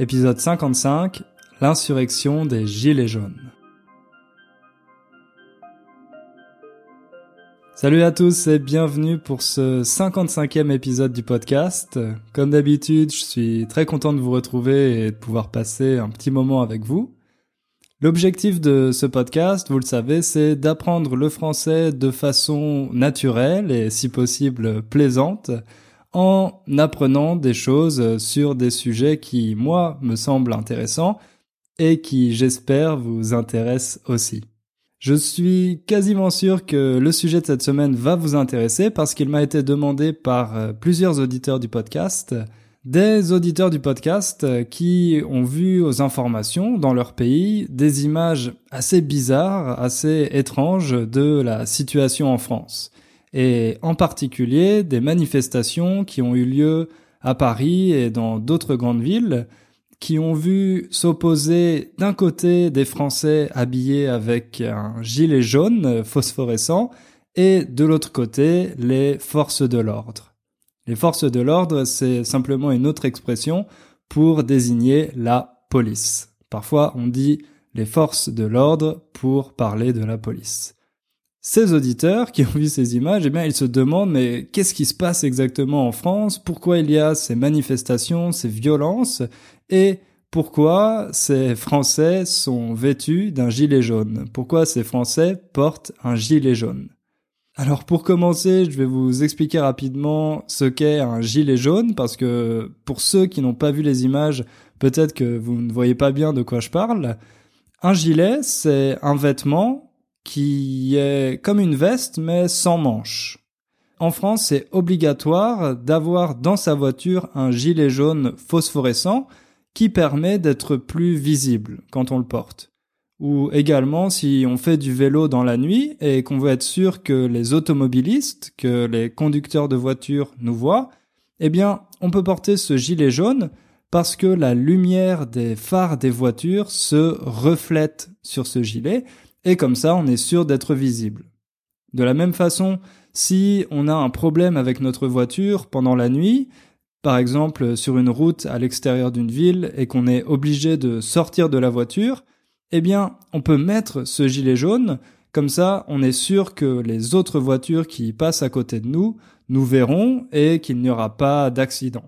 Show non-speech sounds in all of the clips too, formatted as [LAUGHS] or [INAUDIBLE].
Épisode 55, l'insurrection des Gilets jaunes. Salut à tous et bienvenue pour ce 55e épisode du podcast. Comme d'habitude, je suis très content de vous retrouver et de pouvoir passer un petit moment avec vous. L'objectif de ce podcast, vous le savez, c'est d'apprendre le français de façon naturelle et si possible plaisante en apprenant des choses sur des sujets qui, moi, me semblent intéressants et qui, j'espère, vous intéressent aussi. Je suis quasiment sûr que le sujet de cette semaine va vous intéresser parce qu'il m'a été demandé par euh, plusieurs auditeurs du podcast, des auditeurs du podcast qui ont vu aux informations dans leur pays des images assez bizarres, assez étranges de la situation en France et en particulier des manifestations qui ont eu lieu à Paris et dans d'autres grandes villes, qui ont vu s'opposer d'un côté des Français habillés avec un gilet jaune phosphorescent et de l'autre côté les forces de l'ordre. Les forces de l'ordre, c'est simplement une autre expression pour désigner la police. Parfois on dit les forces de l'ordre pour parler de la police ces auditeurs qui ont vu ces images, eh bien, ils se demandent mais qu'est-ce qui se passe exactement en France? Pourquoi il y a ces manifestations, ces violences? Et pourquoi ces Français sont vêtus d'un gilet jaune? Pourquoi ces Français portent un gilet jaune? Alors pour commencer, je vais vous expliquer rapidement ce qu'est un gilet jaune parce que pour ceux qui n'ont pas vu les images, peut-être que vous ne voyez pas bien de quoi je parle. Un gilet, c'est un vêtement qui est comme une veste mais sans manches. En France, c'est obligatoire d'avoir dans sa voiture un gilet jaune phosphorescent qui permet d'être plus visible quand on le porte. Ou également si on fait du vélo dans la nuit et qu'on veut être sûr que les automobilistes, que les conducteurs de voitures nous voient, eh bien, on peut porter ce gilet jaune parce que la lumière des phares des voitures se reflète sur ce gilet et comme ça on est sûr d'être visible. De la même façon, si on a un problème avec notre voiture pendant la nuit, par exemple sur une route à l'extérieur d'une ville et qu'on est obligé de sortir de la voiture, eh bien on peut mettre ce gilet jaune, comme ça on est sûr que les autres voitures qui passent à côté de nous nous verront et qu'il n'y aura pas d'accident.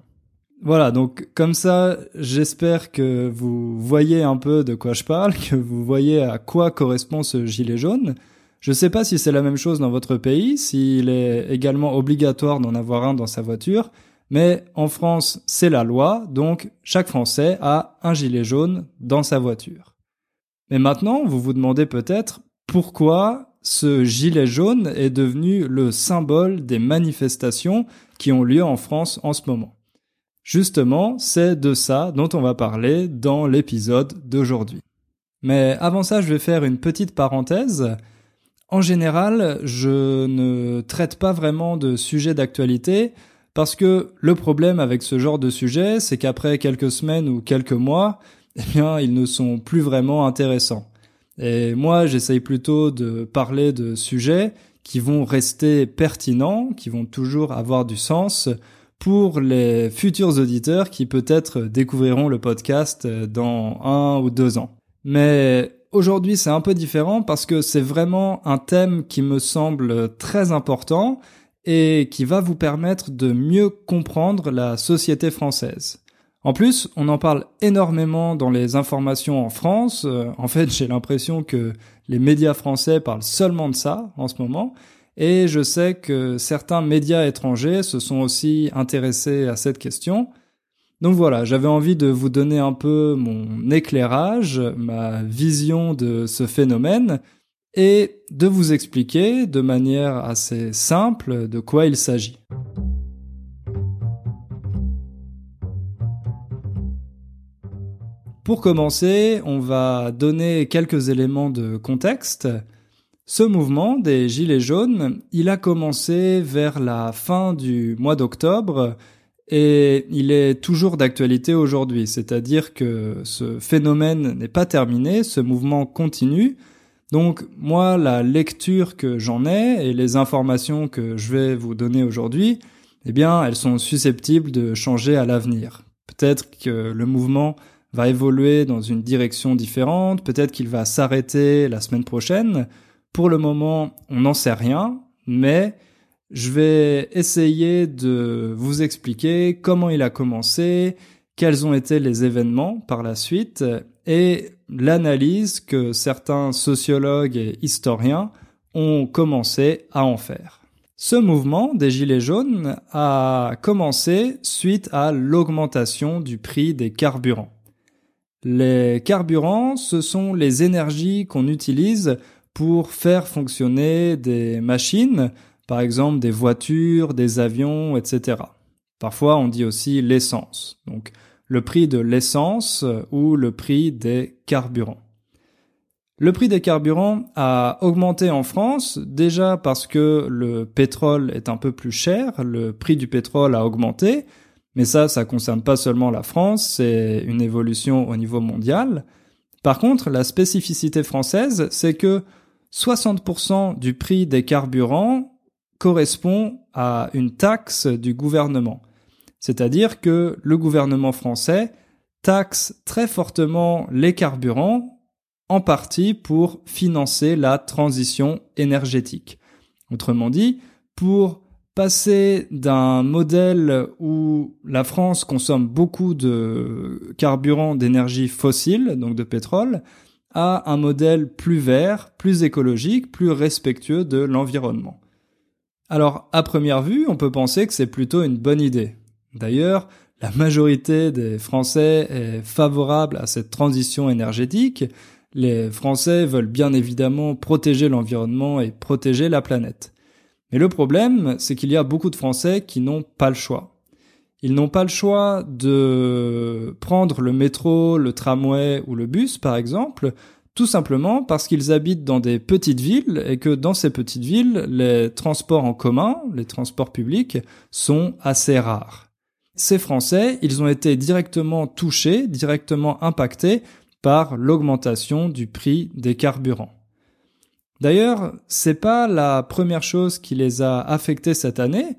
Voilà, donc comme ça, j'espère que vous voyez un peu de quoi je parle, que vous voyez à quoi correspond ce gilet jaune. Je ne sais pas si c'est la même chose dans votre pays, s'il est également obligatoire d'en avoir un dans sa voiture, mais en France, c'est la loi, donc chaque Français a un gilet jaune dans sa voiture. Mais maintenant, vous vous demandez peut-être pourquoi ce gilet jaune est devenu le symbole des manifestations qui ont lieu en France en ce moment. Justement, c'est de ça dont on va parler dans l'épisode d'aujourd'hui. Mais avant ça, je vais faire une petite parenthèse. En général, je ne traite pas vraiment de sujets d'actualité parce que le problème avec ce genre de sujet, c'est qu'après quelques semaines ou quelques mois, eh bien, ils ne sont plus vraiment intéressants. Et moi, j'essaye plutôt de parler de sujets qui vont rester pertinents, qui vont toujours avoir du sens, pour les futurs auditeurs qui peut-être découvriront le podcast dans un ou deux ans. Mais aujourd'hui c'est un peu différent parce que c'est vraiment un thème qui me semble très important et qui va vous permettre de mieux comprendre la société française. En plus, on en parle énormément dans les informations en France. En fait, [LAUGHS] j'ai l'impression que les médias français parlent seulement de ça en ce moment. Et je sais que certains médias étrangers se sont aussi intéressés à cette question. Donc voilà, j'avais envie de vous donner un peu mon éclairage, ma vision de ce phénomène, et de vous expliquer de manière assez simple de quoi il s'agit. Pour commencer, on va donner quelques éléments de contexte. Ce mouvement des Gilets jaunes, il a commencé vers la fin du mois d'octobre et il est toujours d'actualité aujourd'hui, c'est-à-dire que ce phénomène n'est pas terminé, ce mouvement continue. Donc moi, la lecture que j'en ai et les informations que je vais vous donner aujourd'hui, eh bien, elles sont susceptibles de changer à l'avenir. Peut-être que le mouvement va évoluer dans une direction différente, peut-être qu'il va s'arrêter la semaine prochaine. Pour le moment, on n'en sait rien, mais je vais essayer de vous expliquer comment il a commencé, quels ont été les événements par la suite et l'analyse que certains sociologues et historiens ont commencé à en faire. Ce mouvement des Gilets jaunes a commencé suite à l'augmentation du prix des carburants. Les carburants, ce sont les énergies qu'on utilise pour faire fonctionner des machines, par exemple des voitures, des avions, etc. Parfois on dit aussi l'essence, donc le prix de l'essence ou le prix des carburants. Le prix des carburants a augmenté en France déjà parce que le pétrole est un peu plus cher, le prix du pétrole a augmenté, mais ça, ça concerne pas seulement la France, c'est une évolution au niveau mondial. Par contre, la spécificité française, c'est que 60% du prix des carburants correspond à une taxe du gouvernement. C'est-à-dire que le gouvernement français taxe très fortement les carburants, en partie pour financer la transition énergétique. Autrement dit, pour passer d'un modèle où la France consomme beaucoup de carburant d'énergie fossile, donc de pétrole, à un modèle plus vert, plus écologique, plus respectueux de l'environnement. Alors, à première vue, on peut penser que c'est plutôt une bonne idée. D'ailleurs, la majorité des Français est favorable à cette transition énergétique. Les Français veulent bien évidemment protéger l'environnement et protéger la planète. Mais le problème, c'est qu'il y a beaucoup de Français qui n'ont pas le choix. Ils n'ont pas le choix de prendre le métro, le tramway ou le bus, par exemple, tout simplement parce qu'ils habitent dans des petites villes et que dans ces petites villes, les transports en commun, les transports publics, sont assez rares. Ces Français, ils ont été directement touchés, directement impactés par l'augmentation du prix des carburants. D'ailleurs, c'est pas la première chose qui les a affectés cette année.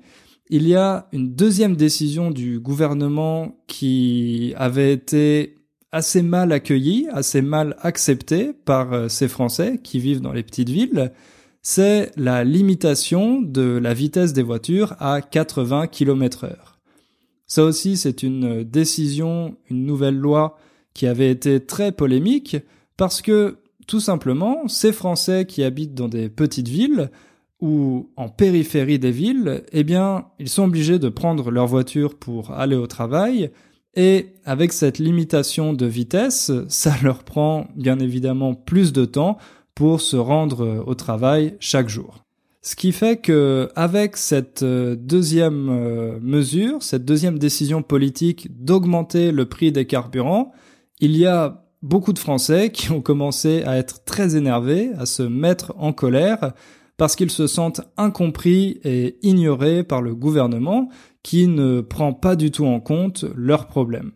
Il y a une deuxième décision du gouvernement qui avait été assez mal accueillie, assez mal acceptée par euh, ces Français qui vivent dans les petites villes. C'est la limitation de la vitesse des voitures à 80 km heure. Ça aussi, c'est une décision, une nouvelle loi qui avait été très polémique parce que tout simplement, ces Français qui habitent dans des petites villes ou en périphérie des villes, eh bien, ils sont obligés de prendre leur voiture pour aller au travail, et avec cette limitation de vitesse, [LAUGHS] ça leur prend bien évidemment plus de temps pour se rendre au travail chaque jour. Ce qui fait que avec cette euh, deuxième euh, mesure, cette deuxième décision politique d'augmenter le prix des carburants, il y a beaucoup de Français qui ont commencé à être très énervés, à se mettre en colère, parce qu'ils se sentent incompris et ignorés par le gouvernement qui ne prend pas du tout en compte leurs problèmes.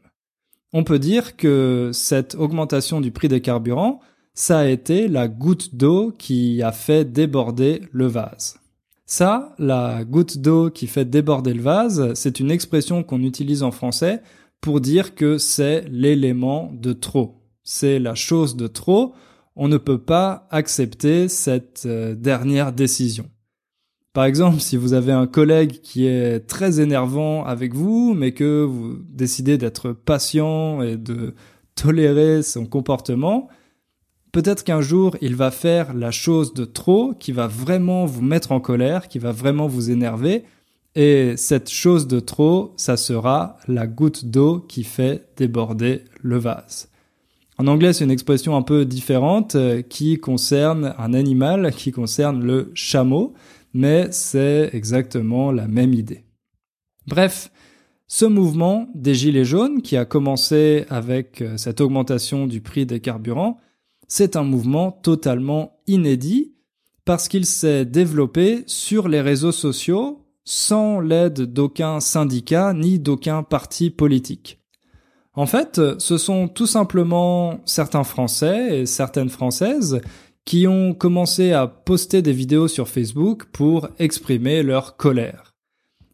On peut dire que cette augmentation du prix des carburants, ça a été la goutte d'eau qui a fait déborder le vase. Ça, la goutte d'eau qui fait déborder le vase, c'est une expression qu'on utilise en français pour dire que c'est l'élément de trop c'est la chose de trop, on ne peut pas accepter cette euh, dernière décision. Par exemple, si vous avez un collègue qui est très énervant avec vous, mais que vous décidez d'être patient et de tolérer son comportement, peut-être qu'un jour il va faire la chose de trop qui va vraiment vous mettre en colère, qui va vraiment vous énerver, et cette chose de trop, ça sera la goutte d'eau qui fait déborder le vase. En anglais, c'est une expression un peu différente euh, qui concerne un animal, qui concerne le chameau, mais c'est exactement la même idée. Bref, ce mouvement des Gilets jaunes, qui a commencé avec euh, cette augmentation du prix des carburants, c'est un mouvement totalement inédit parce qu'il s'est développé sur les réseaux sociaux sans l'aide d'aucun syndicat ni d'aucun parti politique. En fait, ce sont tout simplement certains Français et certaines Françaises qui ont commencé à poster des vidéos sur Facebook pour exprimer leur colère.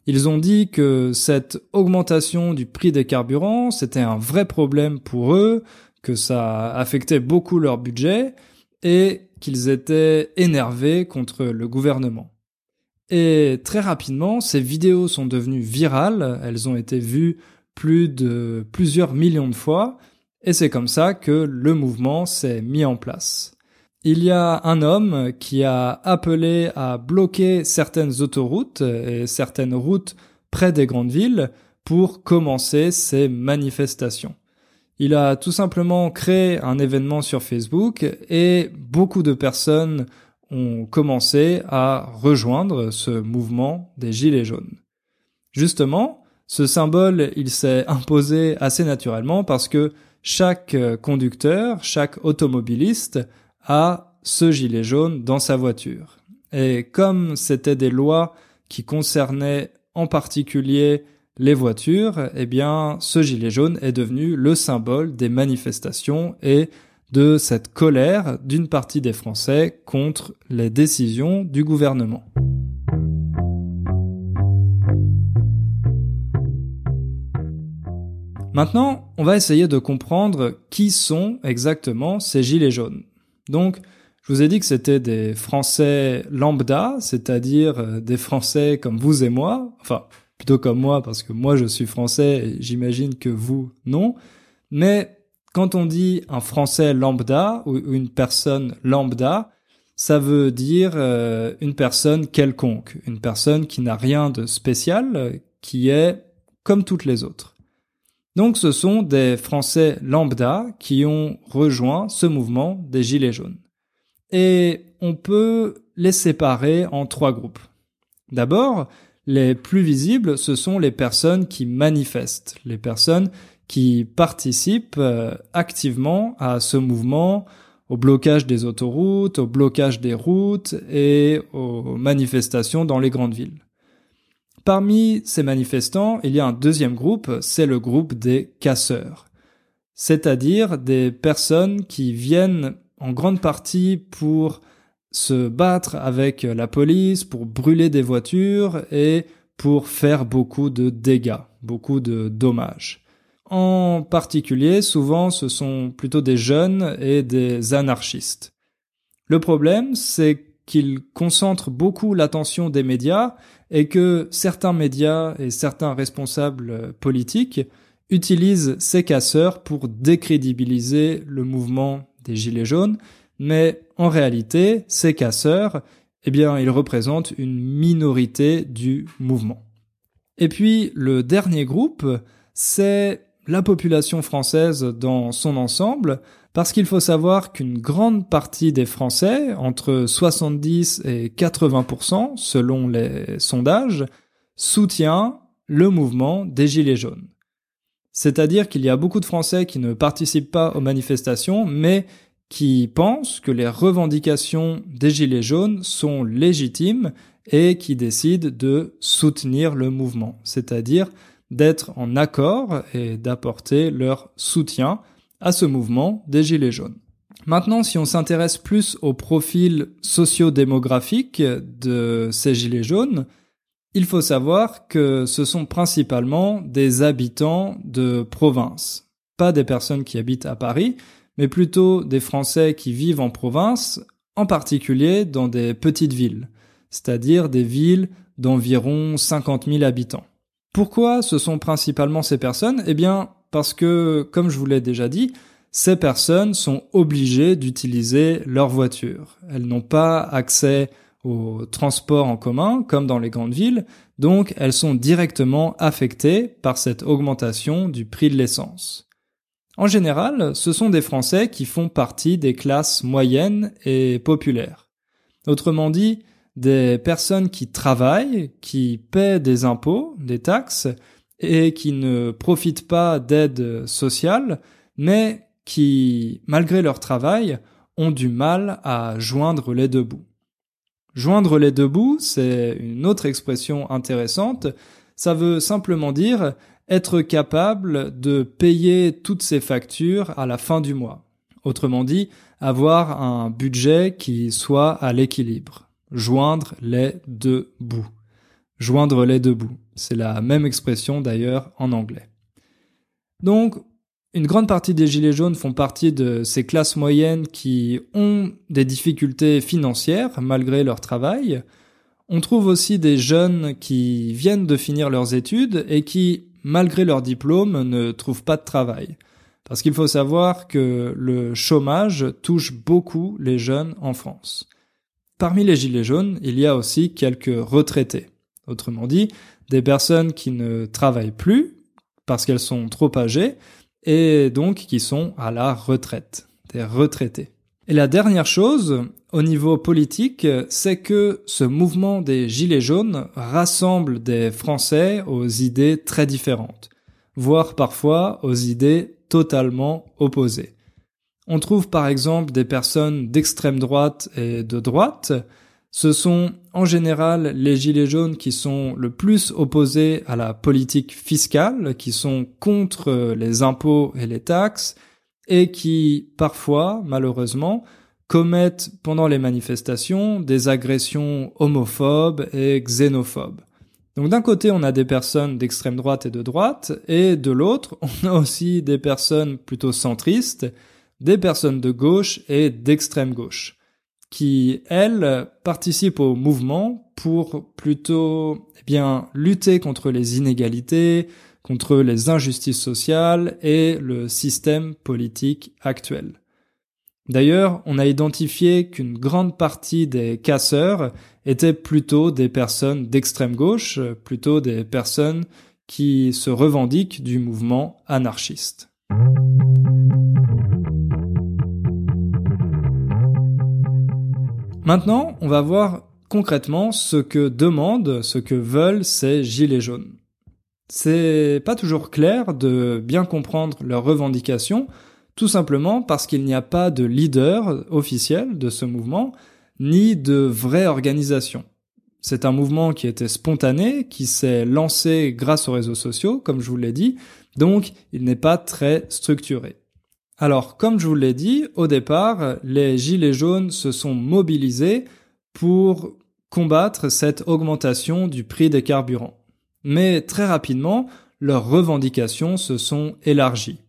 Ils ont dit que cette augmentation du prix des carburants, c'était un vrai problème pour eux, que ça affectait beaucoup leur budget et qu'ils étaient énervés contre le gouvernement. Et très rapidement, ces vidéos sont devenues virales, elles ont été vues plus de plusieurs millions de fois, et c'est comme ça que le mouvement s'est mis en place. Il y a un homme qui a appelé à bloquer certaines autoroutes et certaines routes près des grandes villes pour commencer ces manifestations. Il a tout simplement créé un événement sur Facebook et beaucoup de personnes ont commencé à rejoindre ce mouvement des Gilets jaunes. Justement, ce symbole, il s'est imposé assez naturellement parce que chaque conducteur, chaque automobiliste a ce gilet jaune dans sa voiture. Et comme c'était des lois qui concernaient en particulier les voitures, eh bien, ce gilet jaune est devenu le symbole des manifestations et de cette colère d'une partie des Français contre les décisions du gouvernement. Maintenant, on va essayer de comprendre qui sont exactement ces gilets jaunes. Donc, je vous ai dit que c'était des Français lambda, c'est-à-dire euh, des Français comme vous et moi, enfin plutôt comme moi parce que moi je suis français et j'imagine que vous non, mais quand on dit un Français lambda ou une personne lambda, ça veut dire euh, une personne quelconque, une personne qui n'a rien de spécial, qui est comme toutes les autres. Donc ce sont des Français lambda qui ont rejoint ce mouvement des Gilets jaunes. Et on peut les séparer en trois groupes. D'abord, les plus visibles, ce sont les personnes qui manifestent, les personnes qui participent euh, activement à ce mouvement, au blocage des autoroutes, au blocage des routes et aux manifestations dans les grandes villes. Parmi ces manifestants, il y a un deuxième groupe, c'est le groupe des casseurs, c'est-à-dire des personnes qui viennent en grande partie pour se battre avec la police, pour brûler des voitures et pour faire beaucoup de dégâts, beaucoup de dommages. En particulier, souvent, ce sont plutôt des jeunes et des anarchistes. Le problème, c'est qu'ils concentrent beaucoup l'attention des médias et que certains médias et certains responsables politiques utilisent ces casseurs pour décrédibiliser le mouvement des Gilets jaunes, mais en réalité, ces casseurs, eh bien, ils représentent une minorité du mouvement. Et puis, le dernier groupe, c'est la population française dans son ensemble, parce qu'il faut savoir qu'une grande partie des Français, entre 70 et 80% selon les sondages, soutient le mouvement des Gilets jaunes. C'est-à-dire qu'il y a beaucoup de Français qui ne participent pas aux manifestations, mais qui pensent que les revendications des Gilets jaunes sont légitimes et qui décident de soutenir le mouvement, c'est-à-dire d'être en accord et d'apporter leur soutien à ce mouvement des Gilets jaunes. Maintenant, si on s'intéresse plus au profil socio-démographique de ces Gilets jaunes, il faut savoir que ce sont principalement des habitants de province, pas des personnes qui habitent à Paris, mais plutôt des Français qui vivent en province, en particulier dans des petites villes, c'est-à-dire des villes d'environ 50 000 habitants. Pourquoi ce sont principalement ces personnes? Eh bien, parce que, comme je vous l'ai déjà dit, ces personnes sont obligées d'utiliser leur voiture. Elles n'ont pas accès au transport en commun comme dans les grandes villes, donc elles sont directement affectées par cette augmentation du prix de l'essence. En général, ce sont des Français qui font partie des classes moyennes et populaires. Autrement dit, des personnes qui travaillent, qui paient des impôts, des taxes, et qui ne profitent pas d'aide sociale, mais qui, malgré leur travail, ont du mal à joindre les deux bouts. Joindre les deux bouts, c'est une autre expression intéressante. Ça veut simplement dire être capable de payer toutes ses factures à la fin du mois. Autrement dit, avoir un budget qui soit à l'équilibre. Joindre les deux bouts. Joindre les deux bouts. C'est la même expression d'ailleurs en anglais. Donc, une grande partie des Gilets jaunes font partie de ces classes moyennes qui ont des difficultés financières malgré leur travail. On trouve aussi des jeunes qui viennent de finir leurs études et qui, malgré leur diplôme, ne trouvent pas de travail. Parce qu'il faut savoir que le chômage touche beaucoup les jeunes en France. Parmi les Gilets jaunes, il y a aussi quelques retraités. Autrement dit, des personnes qui ne travaillent plus parce qu'elles sont trop âgées et donc qui sont à la retraite, des retraités. Et la dernière chose, au niveau politique, c'est que ce mouvement des Gilets jaunes rassemble des Français aux idées très différentes, voire parfois aux idées totalement opposées. On trouve par exemple des personnes d'extrême droite et de droite. Ce sont en général les Gilets jaunes qui sont le plus opposés à la politique fiscale, qui sont contre les impôts et les taxes, et qui, parfois, malheureusement, commettent pendant les manifestations des agressions homophobes et xénophobes. Donc d'un côté, on a des personnes d'extrême droite et de droite, et de l'autre, [LAUGHS] on a aussi des personnes plutôt centristes, des personnes de gauche et d'extrême gauche, qui, elles, participent au mouvement pour plutôt eh bien, lutter contre les inégalités, contre les injustices sociales et le système politique actuel. D'ailleurs, on a identifié qu'une grande partie des casseurs étaient plutôt des personnes d'extrême gauche, plutôt des personnes qui se revendiquent du mouvement anarchiste. Maintenant, on va voir concrètement ce que demandent, ce que veulent ces gilets jaunes. C'est pas toujours clair de bien comprendre leurs revendications, tout simplement parce qu'il n'y a pas de leader officiel de ce mouvement, ni de vraie organisation. C'est un mouvement qui était spontané, qui s'est lancé grâce aux réseaux sociaux, comme je vous l'ai dit, donc il n'est pas très structuré. Alors, comme je vous l'ai dit, au départ, les Gilets jaunes se sont mobilisés pour combattre cette augmentation du prix des carburants mais très rapidement, leurs revendications se sont élargies.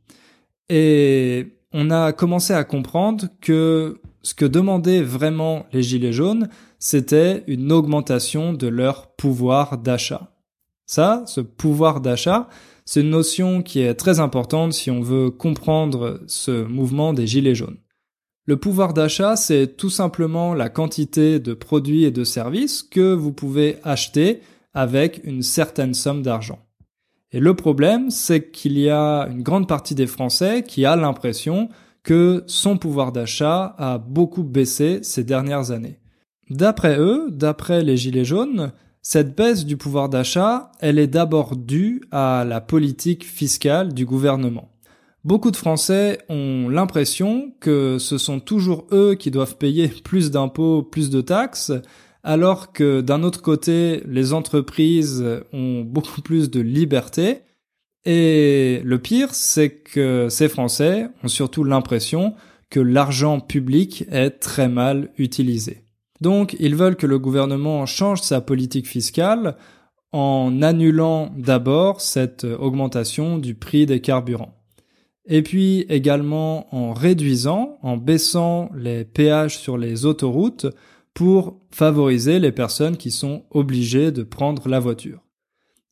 Et on a commencé à comprendre que ce que demandaient vraiment les Gilets jaunes, c'était une augmentation de leur pouvoir d'achat. Ça, ce pouvoir d'achat, c'est une notion qui est très importante si on veut comprendre ce mouvement des Gilets jaunes. Le pouvoir d'achat, c'est tout simplement la quantité de produits et de services que vous pouvez acheter avec une certaine somme d'argent. Et le problème, c'est qu'il y a une grande partie des Français qui a l'impression que son pouvoir d'achat a beaucoup baissé ces dernières années. D'après eux, d'après les Gilets jaunes, cette baisse du pouvoir d'achat, elle est d'abord due à la politique fiscale du gouvernement. Beaucoup de Français ont l'impression que ce sont toujours eux qui doivent payer [LAUGHS] plus d'impôts, plus de taxes, alors que d'un autre côté, les entreprises ont [LAUGHS] beaucoup plus de liberté. Et le pire, c'est que ces Français ont surtout l'impression que l'argent public est très mal utilisé. Donc, ils veulent que le gouvernement change sa politique fiscale en annulant d'abord cette augmentation du prix des carburants. Et puis également en réduisant, en baissant les péages sur les autoroutes pour favoriser les personnes qui sont obligées de prendre la voiture.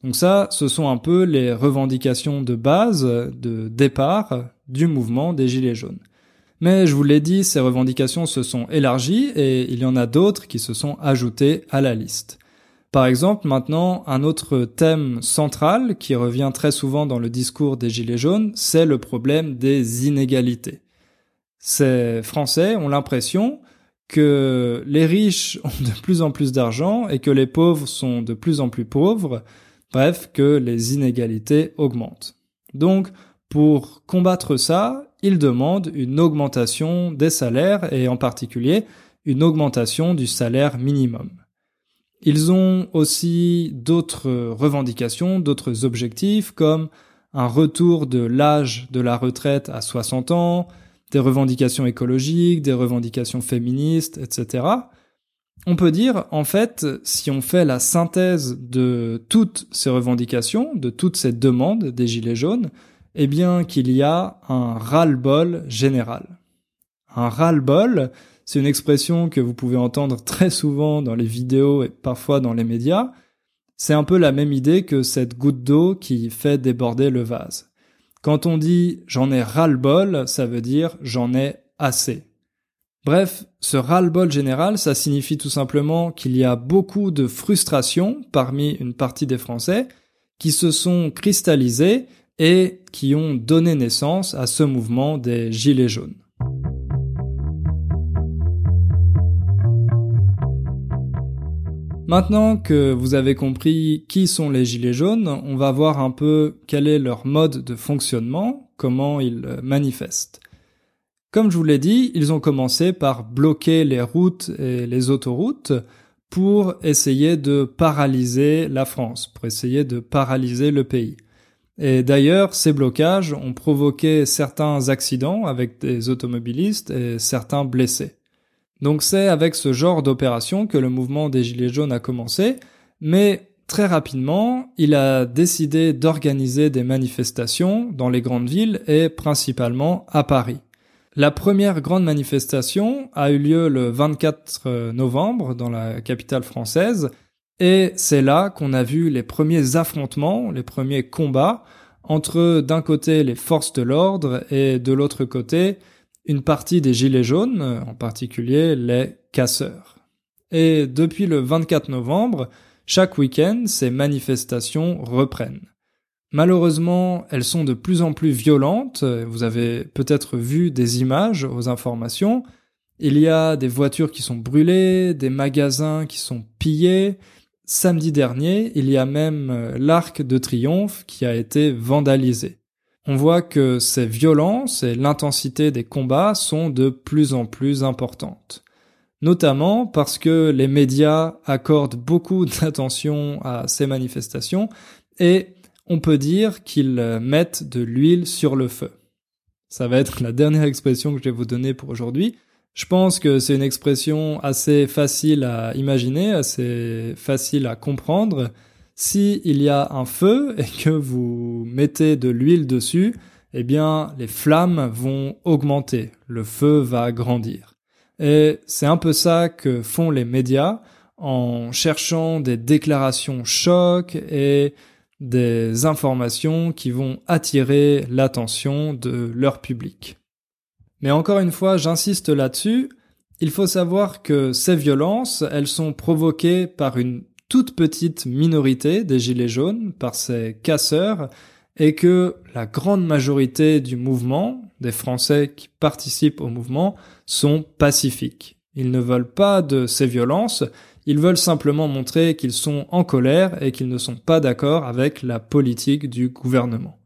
Donc ça, ce sont un peu les revendications de base, de départ du mouvement des Gilets jaunes. Mais je vous l'ai dit, ces revendications se sont élargies et il y en a d'autres qui se sont ajoutées à la liste. Par exemple, maintenant, un autre thème central qui revient très souvent dans le discours des Gilets jaunes, c'est le problème des inégalités. Ces Français ont l'impression que les riches [LAUGHS] ont de plus en plus d'argent et que les pauvres sont de plus en plus pauvres, bref, que les inégalités augmentent. Donc, pour combattre ça, ils demandent une augmentation des salaires et en particulier une augmentation du salaire minimum. Ils ont aussi d'autres revendications, d'autres objectifs comme un retour de l'âge de la retraite à 60 ans, des revendications écologiques, des revendications féministes, etc. on peut dire, en fait, si on fait la synthèse de toutes ces revendications, de toutes ces demandes des Gilets jaunes, eh bien qu'il y a un ras-le-bol général. Un ras-le-bol, c'est une expression que vous pouvez entendre très souvent dans les vidéos et parfois dans les médias. C'est un peu la même idée que cette goutte d'eau qui fait déborder le vase. Quand on dit j'en ai ras-le-bol, ça veut dire j'en ai assez. Bref, ce ras-le-bol général, ça signifie tout simplement qu'il y a beaucoup de frustration parmi une partie des Français qui se sont cristallisés et qui ont donné naissance à ce mouvement des Gilets jaunes. Maintenant que vous avez compris qui sont les Gilets jaunes, on va voir un peu quel est leur mode de fonctionnement, comment ils manifestent. Comme je vous l'ai dit, ils ont commencé par bloquer les routes et les autoroutes pour essayer de paralyser la France, pour essayer de paralyser le pays. Et d'ailleurs, ces blocages ont provoqué certains accidents avec des automobilistes et certains blessés. Donc c'est avec ce genre d'opération que le mouvement des Gilets jaunes a commencé, mais très rapidement, il a décidé d'organiser des manifestations dans les grandes villes et principalement à Paris. La première grande manifestation a eu lieu le 24 euh, novembre dans la capitale française et c'est là qu'on a vu les premiers affrontements, les premiers combats entre d'un côté les forces de l'ordre et de l'autre côté une partie des gilets jaunes, en particulier les casseurs. Et depuis le 24 novembre, chaque week-end, ces manifestations reprennent. Malheureusement, elles sont de plus en plus violentes. Vous avez peut-être vu des images aux informations. Il y a des voitures qui sont brûlées, des magasins qui sont pillés. Samedi dernier, il y a même euh, l'arc de triomphe qui a été vandalisé. On voit que ces violences et l'intensité des combats sont de plus en plus importantes. Notamment parce que les médias accordent beaucoup [LAUGHS] d'attention à ces manifestations et on peut dire qu'ils mettent de l'huile sur le feu. Ça va être la dernière expression que je vais vous donner pour aujourd'hui. Je pense que c'est une expression assez facile à imaginer, assez facile à comprendre. Si il y a un feu [LAUGHS] et que vous mettez de l'huile dessus, eh bien, les flammes vont augmenter, le feu va grandir. Et c'est un peu ça que font les médias en cherchant des déclarations chocs et des informations qui vont attirer l'attention de leur public. Mais encore une fois, j'insiste là-dessus, il faut savoir que ces violences, elles sont provoquées par une toute petite minorité des Gilets jaunes, par ces casseurs, et que la grande majorité du mouvement, des Français qui participent au mouvement, sont pacifiques. Ils ne veulent pas de ces violences, ils veulent simplement montrer qu'ils sont en colère et qu'ils ne sont pas d'accord avec la politique du gouvernement.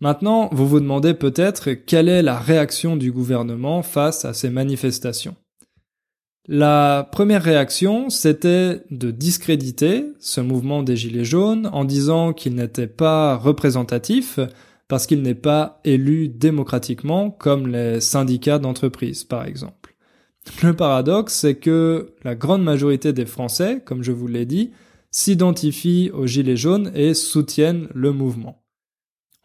Maintenant, vous vous demandez peut-être quelle est la réaction du gouvernement face à ces manifestations. La première réaction, c'était de discréditer ce mouvement des Gilets jaunes en disant qu'il n'était pas représentatif parce qu'il n'est pas élu démocratiquement comme les syndicats d'entreprise, par exemple. Le paradoxe, c'est que la grande majorité des Français, comme je vous l'ai dit, s'identifient aux Gilets jaunes et soutiennent le mouvement.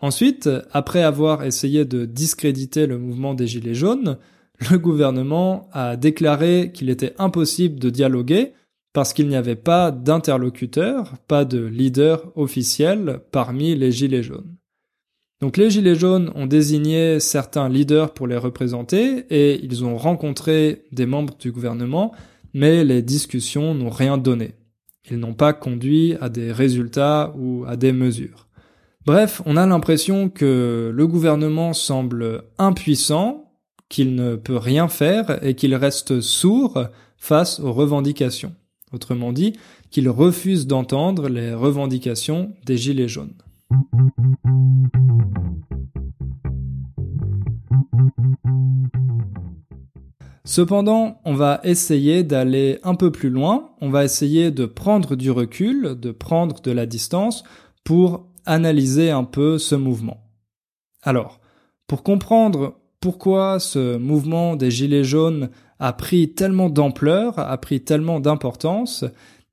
Ensuite, après avoir essayé de discréditer le mouvement des Gilets jaunes, le gouvernement a déclaré qu'il était impossible de dialoguer parce qu'il n'y avait pas d'interlocuteur, pas de leader officiel parmi les Gilets jaunes. Donc les Gilets jaunes ont désigné certains leaders pour les représenter et ils ont rencontré des membres du gouvernement, mais les discussions n'ont rien donné. Ils n'ont pas conduit à des résultats ou à des mesures. Bref, on a l'impression que le gouvernement semble impuissant, qu'il ne peut rien faire et qu'il reste sourd face aux revendications. Autrement dit, qu'il refuse d'entendre les revendications des Gilets jaunes. Cependant, on va essayer d'aller un peu plus loin, on va essayer de prendre du recul, de prendre de la distance pour analyser un peu ce mouvement. Alors, pour comprendre pourquoi ce mouvement des Gilets jaunes a pris tellement d'ampleur, a pris tellement d'importance,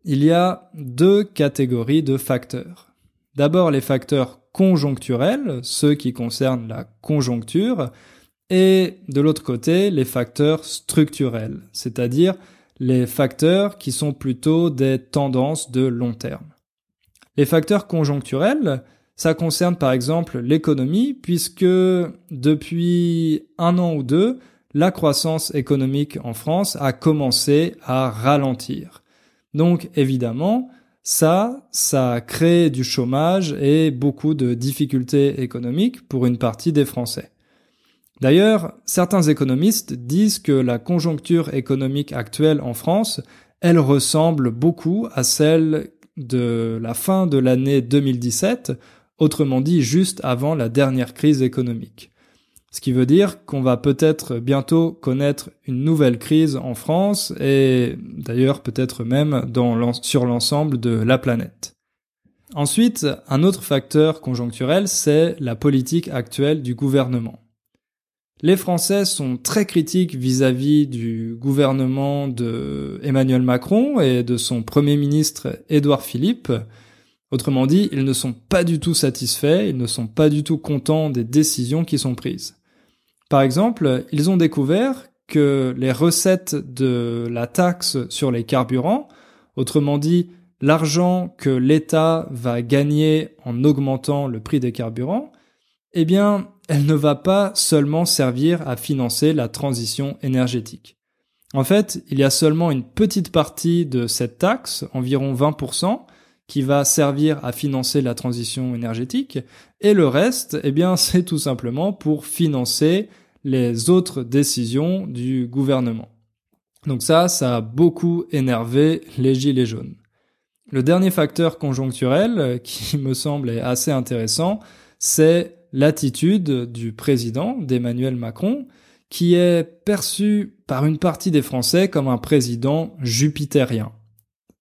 il y a deux catégories de facteurs. D'abord les facteurs conjoncturels, ceux qui concernent la conjoncture, et de l'autre côté les facteurs structurels, c'est-à-dire les facteurs qui sont plutôt des tendances de long terme. Les facteurs conjoncturels, ça concerne par exemple l'économie, puisque depuis un an ou deux, la croissance économique en France a commencé à ralentir. Donc évidemment, ça, ça crée du chômage et beaucoup de difficultés économiques pour une partie des Français. D'ailleurs, certains économistes disent que la conjoncture économique actuelle en France, elle ressemble beaucoup à celle de la fin de l'année 2017, autrement dit juste avant la dernière crise économique. Ce qui veut dire qu'on va peut-être bientôt connaître une nouvelle crise en France et d'ailleurs peut-être même sur l'ensemble de la planète. Ensuite, un autre facteur conjoncturel, c'est la politique actuelle du gouvernement. Les Français sont très critiques vis-à-vis du gouvernement de Emmanuel Macron et de son premier ministre Édouard Philippe. Autrement dit, ils ne sont pas du tout satisfaits, ils ne sont pas du tout contents des décisions qui sont prises. Par exemple, ils ont découvert que les recettes de la taxe sur les carburants, autrement dit l'argent que l'État va gagner en augmentant le prix des carburants, eh bien, elle ne va pas seulement servir à financer la transition énergétique. En fait, il y a seulement une petite partie de cette taxe, environ 20%, qui va servir à financer la transition énergétique, et le reste, eh bien, [LAUGHS] c'est tout simplement pour financer les autres décisions du gouvernement. Donc ça, ça a beaucoup énervé les gilets jaunes. Le dernier facteur conjoncturel qui [LAUGHS] me semble assez intéressant, c'est l'attitude du président, d'Emmanuel Macron, qui est perçu par une partie des Français comme un président jupitérien.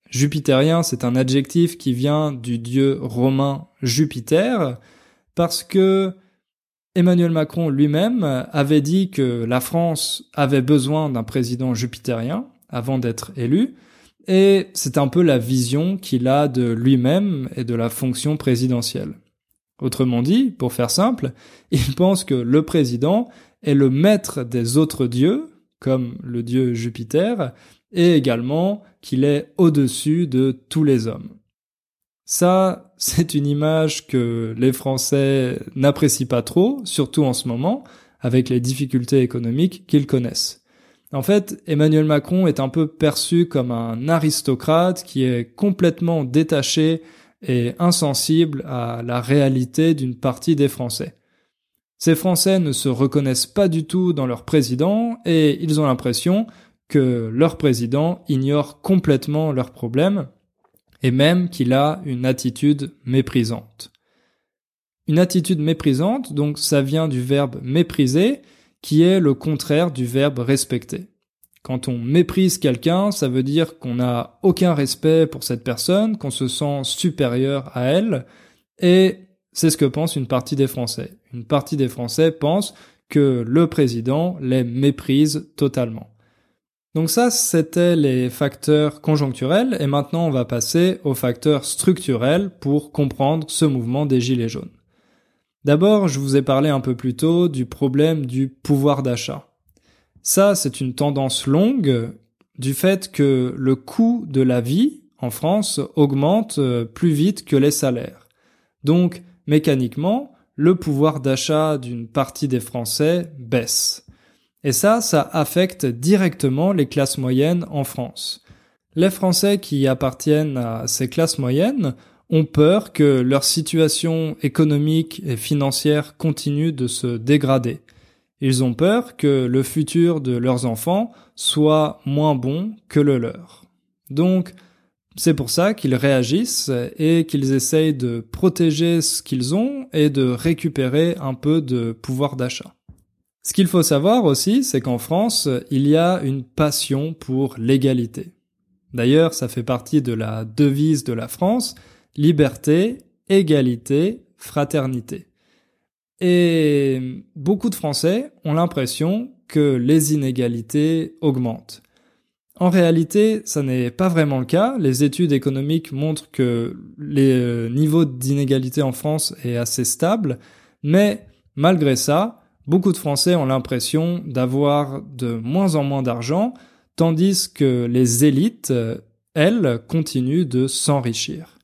Jupitérien, c'est un adjectif qui vient du dieu romain Jupiter, parce que Emmanuel Macron lui-même avait dit que la France avait besoin d'un président jupitérien avant d'être élu, et c'est un peu la vision qu'il a de lui-même et de la fonction présidentielle. Autrement dit, pour faire simple, [LAUGHS] il pense que le président est le maître des autres dieux, comme le dieu Jupiter, et également qu'il est au-dessus de tous les hommes. Ça, [LAUGHS] c'est une image que les Français n'apprécient pas trop, surtout en ce moment, avec les difficultés économiques qu'ils connaissent. En fait, Emmanuel Macron est un peu perçu comme un aristocrate qui est complètement détaché et insensible à la réalité d'une partie des Français. Ces Français ne se reconnaissent pas du tout dans leur président et ils ont l'impression que leur président ignore complètement leurs problèmes et même qu'il a une attitude méprisante. Une attitude méprisante, donc ça vient du verbe mépriser, qui est le contraire du verbe respecter. Quand on méprise quelqu'un, ça veut dire qu'on n'a aucun respect pour cette personne, qu'on se sent supérieur à elle, et c'est ce que pense une partie des Français. Une partie des Français pense que le président les méprise totalement. Donc ça, c'était les facteurs conjoncturels, et maintenant on va passer aux facteurs structurels pour comprendre ce mouvement des Gilets jaunes. D'abord, je vous ai parlé un peu plus tôt du problème du pouvoir d'achat. Ça, c'est une tendance longue du fait que le coût de la vie en France augmente euh, plus vite que les salaires. Donc, mécaniquement, le pouvoir d'achat d'une partie des Français baisse. Et ça, ça affecte directement les classes moyennes en France. Les Français qui appartiennent à ces classes moyennes ont peur que leur situation économique et financière continue de se dégrader. Ils ont peur que le futur de leurs enfants soit moins bon que le leur. Donc, c'est pour ça qu'ils réagissent et qu'ils essayent de protéger ce qu'ils ont et de récupérer un peu de pouvoir d'achat. Ce qu'il faut savoir aussi, c'est qu'en France, il y a une passion pour l'égalité. D'ailleurs, ça fait partie de la devise de la France, liberté, égalité, fraternité. Et beaucoup de Français ont l'impression que les inégalités augmentent. En réalité, ça n'est pas vraiment le cas. Les études économiques montrent que les euh, niveaux d'inégalité en France est assez stable, mais malgré ça, beaucoup de Français ont l'impression d'avoir de moins en moins d'argent, tandis que les élites, euh, elles, continuent de s'enrichir.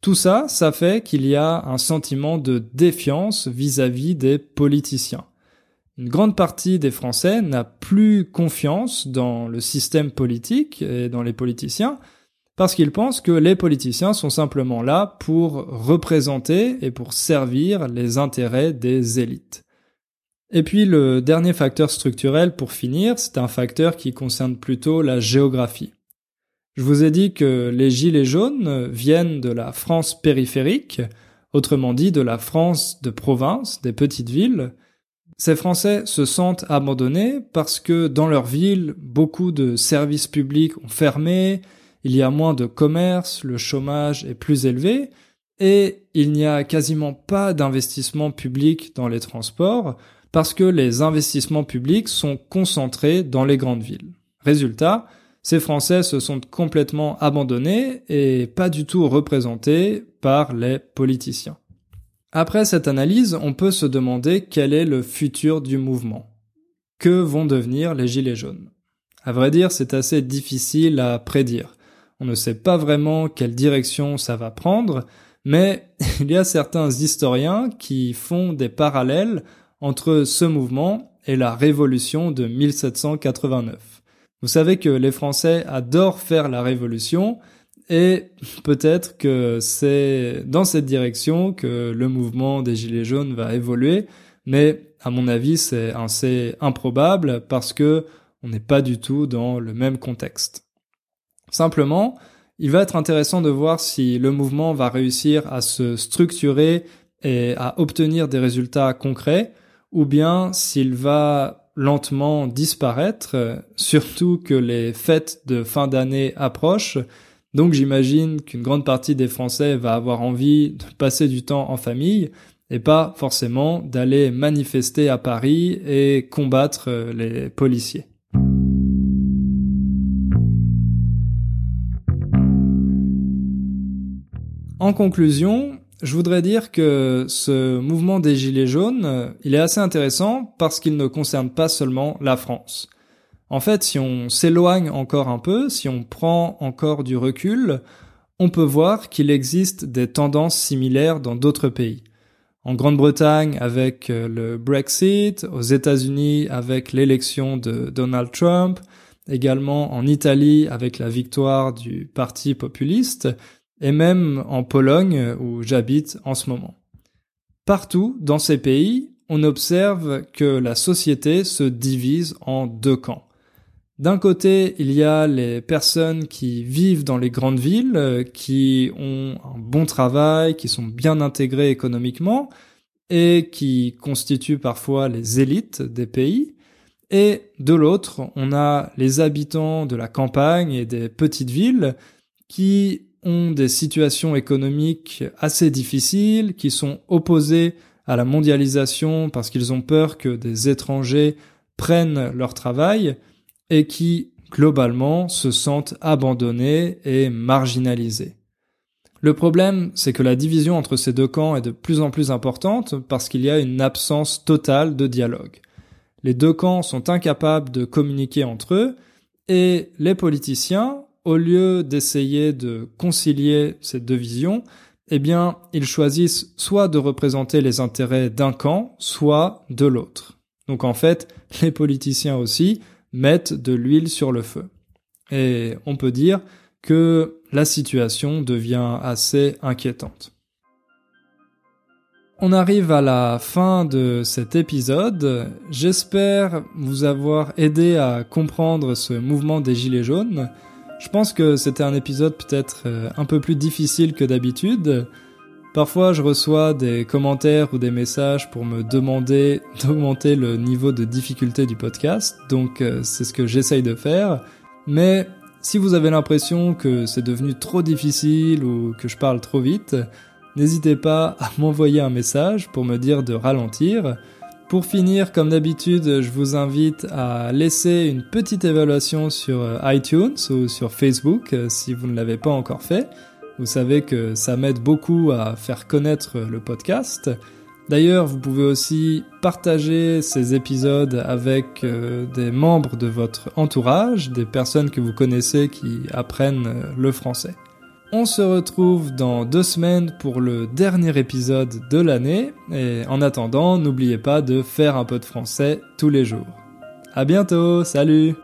Tout ça, ça fait qu'il y a un sentiment de défiance vis-à-vis des politiciens. Une grande partie des Français n'a plus confiance dans le système politique et dans les politiciens parce qu'ils pensent que les politiciens sont simplement là pour représenter et pour servir les intérêts des élites. Et puis le dernier facteur structurel pour finir, c'est un facteur qui concerne plutôt la géographie. Je vous ai dit que les gilets jaunes viennent de la France périphérique, autrement dit de la France de province, des petites villes. Ces Français se sentent abandonnés parce que dans leur ville, beaucoup de services publics ont fermé, il y a moins de commerce, le chômage est plus élevé, et il n'y a quasiment pas d'investissement public dans les transports parce que les investissements publics sont concentrés dans les grandes villes. Résultat, ces Français se sont complètement abandonnés et pas du tout représentés par les politiciens. Après cette analyse, on peut se demander quel est le futur du mouvement. Que vont devenir les Gilets jaunes? À vrai dire, c'est assez difficile à prédire. On ne sait pas vraiment quelle direction ça va prendre, mais [LAUGHS] il y a certains historiens qui font des parallèles entre ce mouvement et la révolution de 1789. Vous savez que les Français adorent faire la révolution et peut-être que c'est dans cette direction que le mouvement des Gilets jaunes va évoluer, mais à mon avis c'est assez improbable parce que on n'est pas du tout dans le même contexte. Simplement, il va être intéressant de voir si le mouvement va réussir à se structurer et à obtenir des résultats concrets, ou bien s'il va lentement disparaître, surtout que les fêtes de fin d'année approchent. Donc j'imagine qu'une grande partie des Français va avoir envie de passer du temps en famille et pas forcément d'aller manifester à Paris et combattre les policiers. En conclusion, je voudrais dire que ce mouvement des Gilets jaunes, il est assez intéressant parce qu'il ne concerne pas seulement la France. En fait, si on s'éloigne encore un peu, si on prend encore du recul, on peut voir qu'il existe des tendances similaires dans d'autres pays. En Grande-Bretagne avec euh, le Brexit, aux États-Unis avec l'élection de Donald Trump, également en Italie avec la victoire du Parti populiste, et même en Pologne où j'habite en ce moment. Partout dans ces pays, on observe que la société se divise en deux camps. D'un côté, il y a les personnes qui vivent dans les grandes villes, qui ont un bon travail, qui sont bien intégrées économiquement, et qui constituent parfois les élites des pays. Et de l'autre, on a les habitants de la campagne et des petites villes qui ont des situations économiques assez difficiles, qui sont opposés à la mondialisation parce qu'ils ont peur que des étrangers prennent leur travail et qui, globalement, se sentent abandonnés et marginalisés. Le problème, c'est que la division entre ces deux camps est de plus en plus importante parce qu'il y a une absence totale de dialogue. Les deux camps sont incapables de communiquer entre eux et les politiciens au lieu d'essayer de concilier ces deux visions, eh bien, ils choisissent soit de représenter les intérêts d'un camp, soit de l'autre. Donc en fait, les politiciens aussi mettent de l'huile sur le feu. Et on peut dire que la situation devient assez inquiétante. On arrive à la fin de cet épisode. J'espère vous avoir aidé à comprendre ce mouvement des Gilets jaunes. Je pense que c'était un épisode peut-être euh, un peu plus difficile que d'habitude. Parfois, je reçois des commentaires ou des messages pour me demander [LAUGHS] d'augmenter le niveau de difficulté du podcast, donc euh, c'est ce que j'essaye de faire. Mais si vous avez l'impression que c'est devenu trop difficile ou que je parle trop vite, n'hésitez pas à [LAUGHS] m'envoyer un message pour me dire de ralentir. Pour finir, comme d'habitude, je vous invite à laisser une petite évaluation sur euh, iTunes ou sur Facebook euh, si vous ne l'avez pas encore fait. Vous savez que ça m'aide beaucoup à faire connaître le podcast. D'ailleurs, vous pouvez aussi partager ces épisodes avec euh, des membres de votre entourage, des personnes que vous connaissez qui apprennent le français. On se retrouve dans deux semaines pour le dernier épisode de l'année, et en attendant, n'oubliez pas de faire un peu de français tous les jours. À bientôt, salut